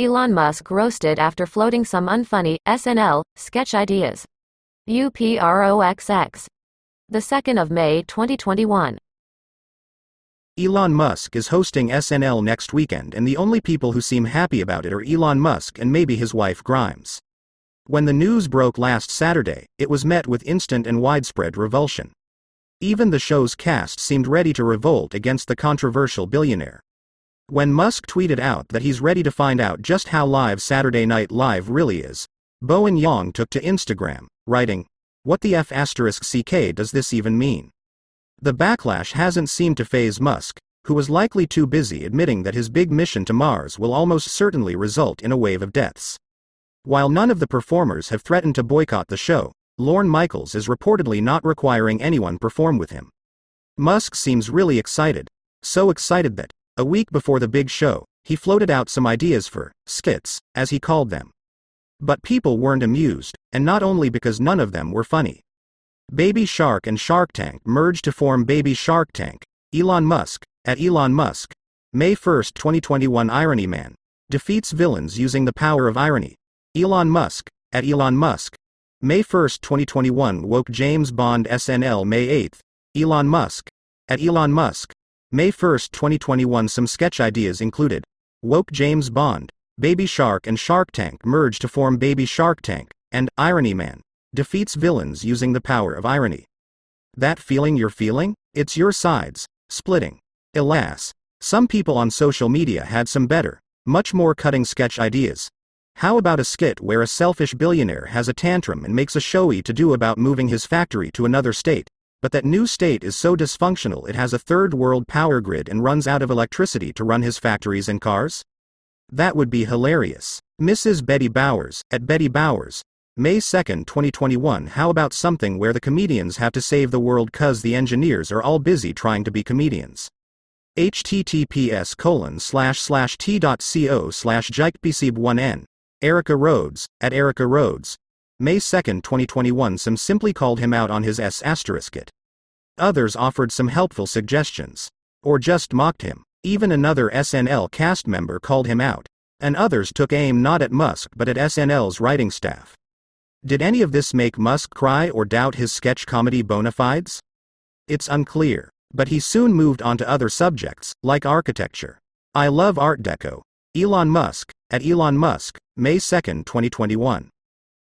Elon Musk roasted after floating some unfunny SNL sketch ideas. UPROXX. The 2nd of May 2021. Elon Musk is hosting SNL next weekend, and the only people who seem happy about it are Elon Musk and maybe his wife Grimes. When the news broke last Saturday, it was met with instant and widespread revulsion. Even the show's cast seemed ready to revolt against the controversial billionaire. When Musk tweeted out that he's ready to find out just how live Saturday Night Live really is, Bowen Yang took to Instagram, writing, What the F asterisk CK does this even mean? The backlash hasn't seemed to faze Musk, who was likely too busy admitting that his big mission to Mars will almost certainly result in a wave of deaths. While none of the performers have threatened to boycott the show, Lorne Michaels is reportedly not requiring anyone perform with him. Musk seems really excited, so excited that, a week before the big show, he floated out some ideas for skits, as he called them. But people weren't amused, and not only because none of them were funny. Baby Shark and Shark Tank merged to form Baby Shark Tank. Elon Musk, at Elon Musk. May 1, 2021 Irony Man. Defeats villains using the power of irony. Elon Musk, at Elon Musk. May 1, 2021 Woke James Bond SNL May 8. Elon Musk, at Elon Musk. May 1, 2021 Some sketch ideas included. Woke James Bond, Baby Shark and Shark Tank merge to form Baby Shark Tank, and Irony Man. Defeats villains using the power of irony. That feeling you're feeling? It's your sides, splitting. Alas, some people on social media had some better, much more cutting sketch ideas. How about a skit where a selfish billionaire has a tantrum and makes a showy to do about moving his factory to another state, but that new state is so dysfunctional it has a third world power grid and runs out of electricity to run his factories and cars? That would be hilarious. Mrs. Betty Bowers, at Betty Bowers, May 2, 2021 How about something where the comedians have to save the world cause the engineers are all busy trying to be comedians? https colon slash slash t.co slash jikepcb1n. Erica Rhodes, at Erica Rhodes. May 2, 2021 Some simply called him out on his S asterisk it. Others offered some helpful suggestions. Or just mocked him. Even another SNL cast member called him out. And others took aim not at Musk but at SNL's writing staff. Did any of this make Musk cry or doubt his sketch comedy bona fides? It's unclear, but he soon moved on to other subjects, like architecture. I love Art Deco. Elon Musk, at Elon Musk, May 2, 2021.